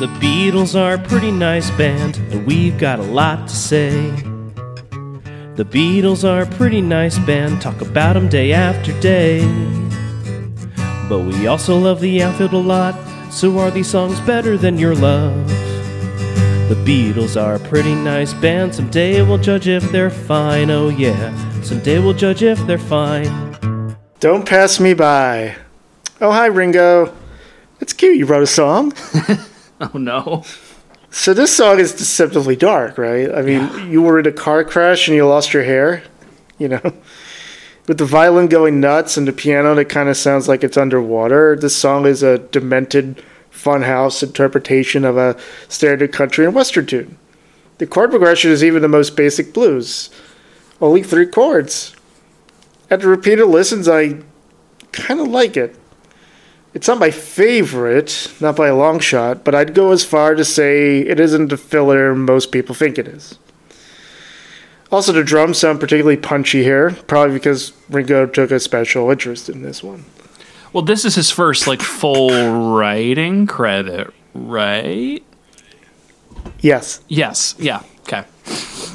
The Beatles are a pretty nice band, and we've got a lot to say. The Beatles are a pretty nice band, talk about 'em day after day. But we also love the outfield a lot, so are these songs better than your love? The Beatles are a pretty nice band, someday we'll judge if they're fine, oh yeah, someday we'll judge if they're fine. Don't pass me by. Oh, hi, Ringo. It's cute you wrote a song. Oh no. So this song is deceptively dark, right? I mean, you were in a car crash and you lost your hair, you know? With the violin going nuts and the piano that kind of sounds like it's underwater, this song is a demented funhouse interpretation of a standard country and western tune. The chord progression is even the most basic blues. Only three chords. After repeated listens, I kind of like it. It's not my favorite, not by a long shot, but I'd go as far to say it isn't the filler most people think it is. Also, the drums sound particularly punchy here, probably because Ringo took a special interest in this one. Well, this is his first like full writing credit, right? Yes. Yes. Yeah. Okay.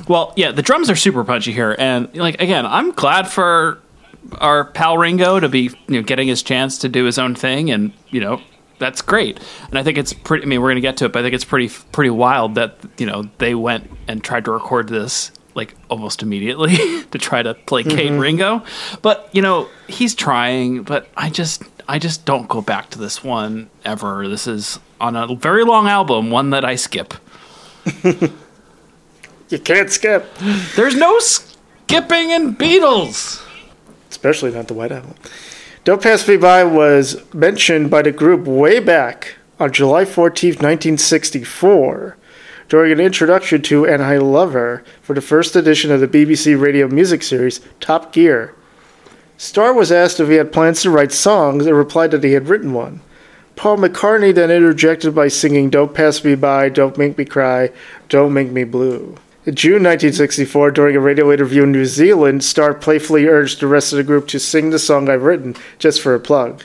Well, yeah, the drums are super punchy here, and like again, I'm glad for our pal Ringo to be you know getting his chance to do his own thing, and you know that's great. And I think it's pretty. I mean, we're gonna get to it, but I think it's pretty pretty wild that you know they went and tried to record this like almost immediately to try to placate mm-hmm. Ringo. But you know he's trying, but I just I just don't go back to this one ever. This is on a very long album, one that I skip. You can't skip, There's no skipping in Beatles. Especially not the White Album. Don't Pass Me By was mentioned by the group way back on July 14th, 1964, during an introduction to And I Love Her for the first edition of the BBC radio music series Top Gear. Starr was asked if he had plans to write songs and replied that he had written one. Paul McCartney then interjected by singing Don't Pass Me By, Don't Make Me Cry, Don't Make Me Blue. In June 1964, during a radio interview in New Zealand, Starr playfully urged the rest of the group to sing the song I've written just for a plug.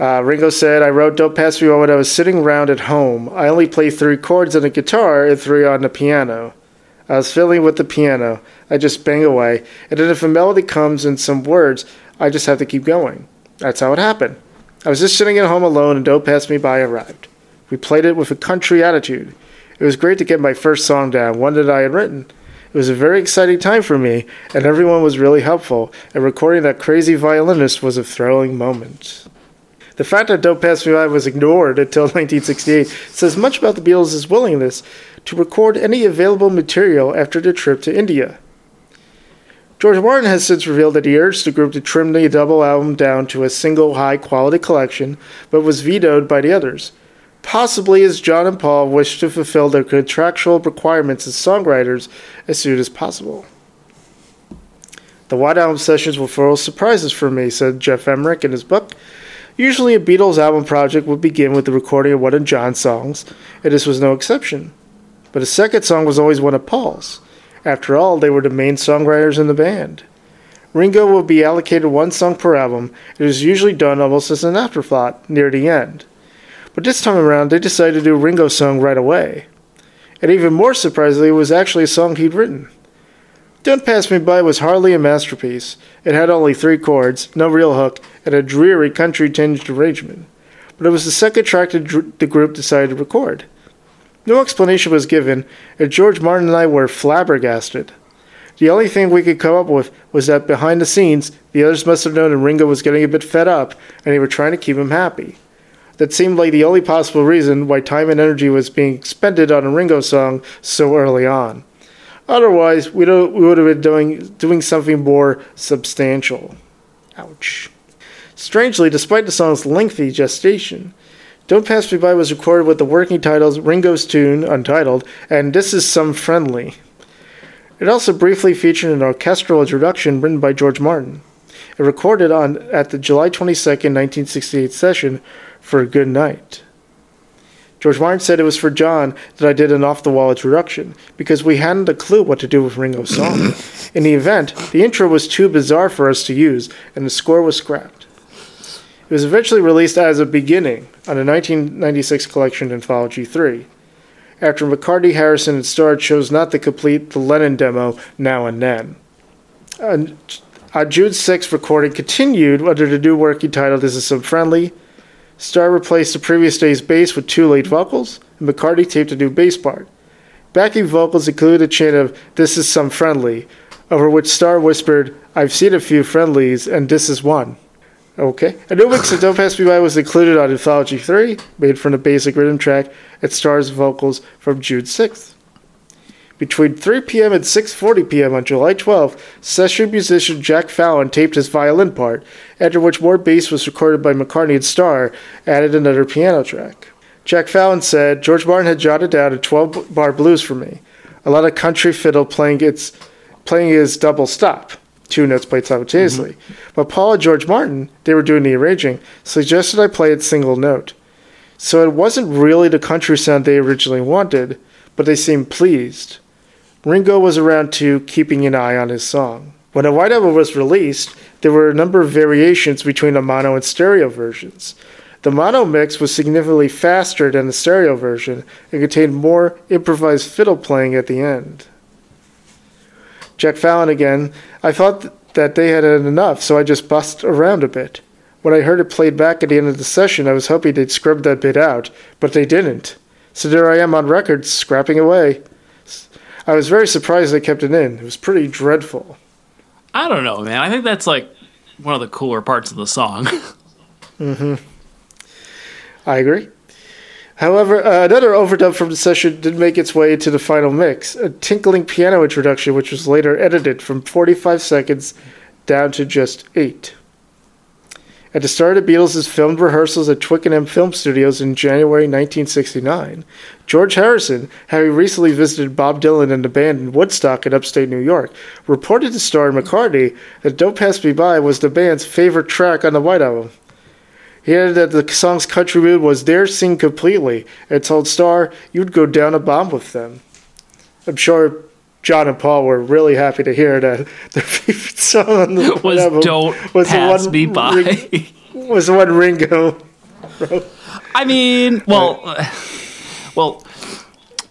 Uh, Ringo said, I wrote Don't Pass Me By when I was sitting around at home. I only play three chords on the guitar and three on the piano. I was fiddling with the piano. I just bang away. And then if a melody comes and some words, I just have to keep going. That's how it happened. I was just sitting at home alone and Don't Pass Me By arrived. We played it with a country attitude. It was great to get my first song down, one that I had written. It was a very exciting time for me, and everyone was really helpful, and recording that crazy violinist was a thrilling moment. The fact that Don't Pass Me By was ignored until 1968 says much about the Beatles' willingness to record any available material after their trip to India. George Martin has since revealed that he urged the group to trim the double album down to a single high quality collection, but was vetoed by the others. Possibly as John and Paul wished to fulfill their contractual requirements as songwriters as soon as possible. The White Album sessions were full of surprises for me, said Geoff Emerick in his book. Usually, a Beatles album project would begin with the recording of one of John's songs, and this was no exception. But a second song was always one of Paul's. After all, they were the main songwriters in the band. Ringo would be allocated one song per album. It was usually done almost as an afterthought near the end. But this time around, they decided to do a Ringo song right away. And even more surprisingly, it was actually a song he'd written. Don't Pass Me By was hardly a masterpiece. It had only three chords, no real hook, and a dreary country tinged arrangement. But it was the second track that the group decided to record. No explanation was given, and George Martin and I were flabbergasted. The only thing we could come up with was that behind the scenes, the others must have known that Ringo was getting a bit fed up, and they were trying to keep him happy. That seemed like the only possible reason why time and energy was being expended on a Ringo song so early on. Otherwise, we, we would have been doing, doing something more substantial. Ouch. Strangely, despite the song's lengthy gestation, Don't Pass Me By was recorded with the working titles Ringo's Tune, Untitled, and This Is Some Friendly. It also briefly featured an orchestral introduction written by George Martin. It recorded on at the July 22, 1968 session for a Good Night. George Martin said it was for John that I did an off the wall introduction because we hadn't a clue what to do with Ringo's song. In the event, the intro was too bizarre for us to use and the score was scrapped. It was eventually released as a beginning on a 1996 collection anthology 3. After McCartney, Harrison, and Starr chose not to complete the Lennon demo now and then. On, on June 6th, recording continued under the new working title This Is Some Friendly. Starr replaced the previous day's bass with two lead vocals, and McCartney taped a new bass part. Backing vocals included a chant of This Is Some Friendly, over which Starr whispered, I've seen a few friendlies, and this is one. Okay. A new mix of Don't Pass Me By was included on Anthology 3, made from the basic rhythm track and Starr's vocals from June 6th. Between 3 p.m. and 6:40 p.m. on July 12th, session musician Jack Fallon taped his violin part, after which more bass was recorded by McCartney and Starr, added another piano track. Jack Fallon said, George Martin had jotted down a 12-bar blues for me. A lot of country fiddle playing its playing his double stop, two notes played simultaneously. Mm-hmm. But Paul and George Martin, they were doing the arranging, suggested I play it single note. So it wasn't really the country sound they originally wanted, but they seemed pleased. Ringo was around too, keeping an eye on his song. When a White Album was released, there were a number of variations between the mono and stereo versions. The mono mix was significantly faster than the stereo version and contained more improvised fiddle playing at the end. Jack Fallon again. I thought th- that they had had enough, so I just bussed around a bit. When I heard it played back at the end of the session, I was hoping they'd scrub that bit out, but they didn't. So there I am on record, scrapping away. I was very surprised they kept it in. It was pretty dreadful. I don't know, man. I think that's like one of the cooler parts of the song. Mm-hmm. I agree. However, uh, another overdub from the session did make its way to the final mix, a tinkling piano introduction, which was later edited from 45 seconds down to just 8. At the start of Beatles' filmed rehearsals at Twickenham Film Studios in January 1969, George Harrison, having recently visited Bob Dylan and the band in Woodstock in upstate New York, reported to Starr McCartney that Don't Pass Me By was the band's favorite track on the White Album. He added that the song's country mood was their scene completely and told Starr you'd go down a bomb with them. I'm sure John and Paul were really happy to hear that their favorite song on the was Album "Don't was the Pass one Me By." Ring- was the one Ringo wrote. I mean, well, well,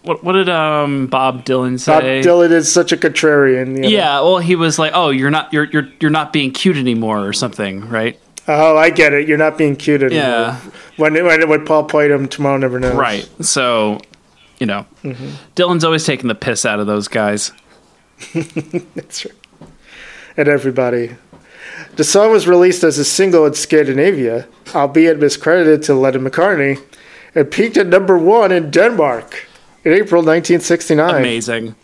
what what did um Bob Dylan say? Bob? Dylan is such a contrarian. you know. yeah, well, he was like, "Oh, you're not you're you're you're not being cute anymore" or something, right? Oh, I get it. You're not being cute anymore. Yeah. When when when Paul played him, tomorrow never knows. Right. So, you know, Mm-hmm. Dylan's always taking the piss out of those guys. That's right. And everybody. The song was released as a single in Scandinavia, albeit miscredited to Lennon McCartney, and peaked at number one in Denmark in April 1969. Amazing.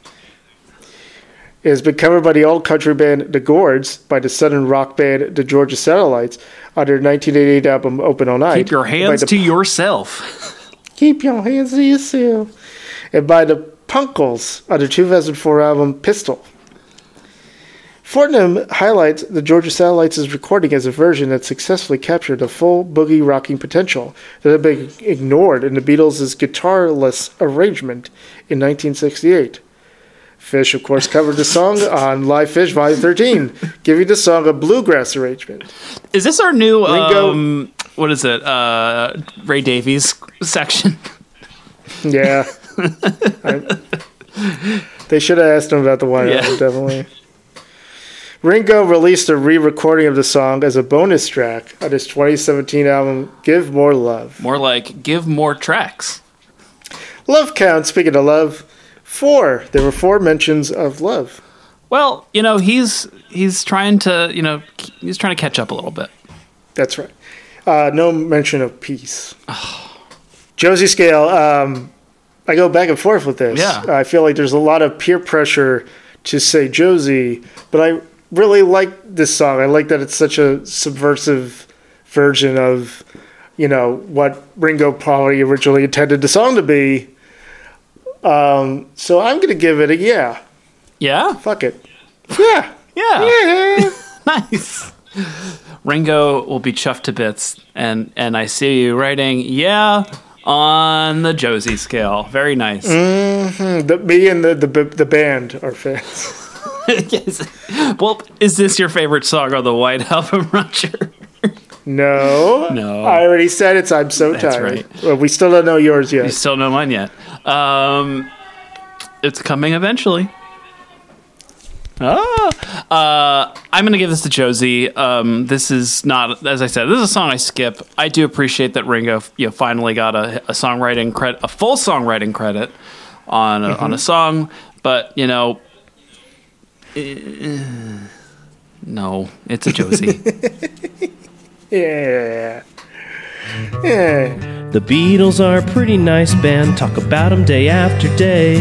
It has been covered by the old country band The Gourds, by the southern rock band The Georgia Satellites, on their 1988 album Open All Night. Keep your hands to yourself. Keep your hands to yourself. And by the Punkles on their 2004 album Pistol. Fortnum highlights the Georgia Satellites' recording as a version that successfully captured the full boogie rocking potential that had been ignored in the Beatles' guitarless arrangement in 1968. Phish, of course, covered the song on Live Phish Volume 13, giving the song a bluegrass arrangement. Is this our new Ringo- um what is it? Uh Ray Davies section? Yeah. I- they should have asked him about the White Yeah. Album, definitely. Ringo released a re recording of the song as a bonus track on his 2017 album, Give More Love. More like give more tracks. Love count, speaking of love, four. There were four mentions of love. Well, you know, he's he's trying to, you know, he's trying to catch up a little bit. That's right. Uh, no mention of peace. Josie Scale, um, I go back and forth with this. Yeah. I feel like there's a lot of peer pressure to say Josie, but I really like this song. I like that it's such a subversive version of, you know, what Ringo probably originally intended the song to be. Um, so I'm going to give it a yeah. Yeah? Fuck it. Yeah. Yeah. Yeah. nice. Ringo will be chuffed to bits, and and I see you writing yeah on the Josie scale. Very nice. the, me and the, the the band are fans. Yes. Well, is this your favorite song on the White Album, Roger? No. No. I already said it's I'm so That's tired. right. Well, we still don't know yours yet. You still know mine yet. Um, it's coming eventually. Oh, uh, I'm gonna give this to Josie. Um, this is not, as I said, this is a song I skip. I do appreciate that Ringo, you know, finally got a, a songwriting credit, a full songwriting credit on a, on a song. But you know, eh, no, it's a Josie. Yeah. Yeah. The Beatles are a pretty nice band, talk about them day after day.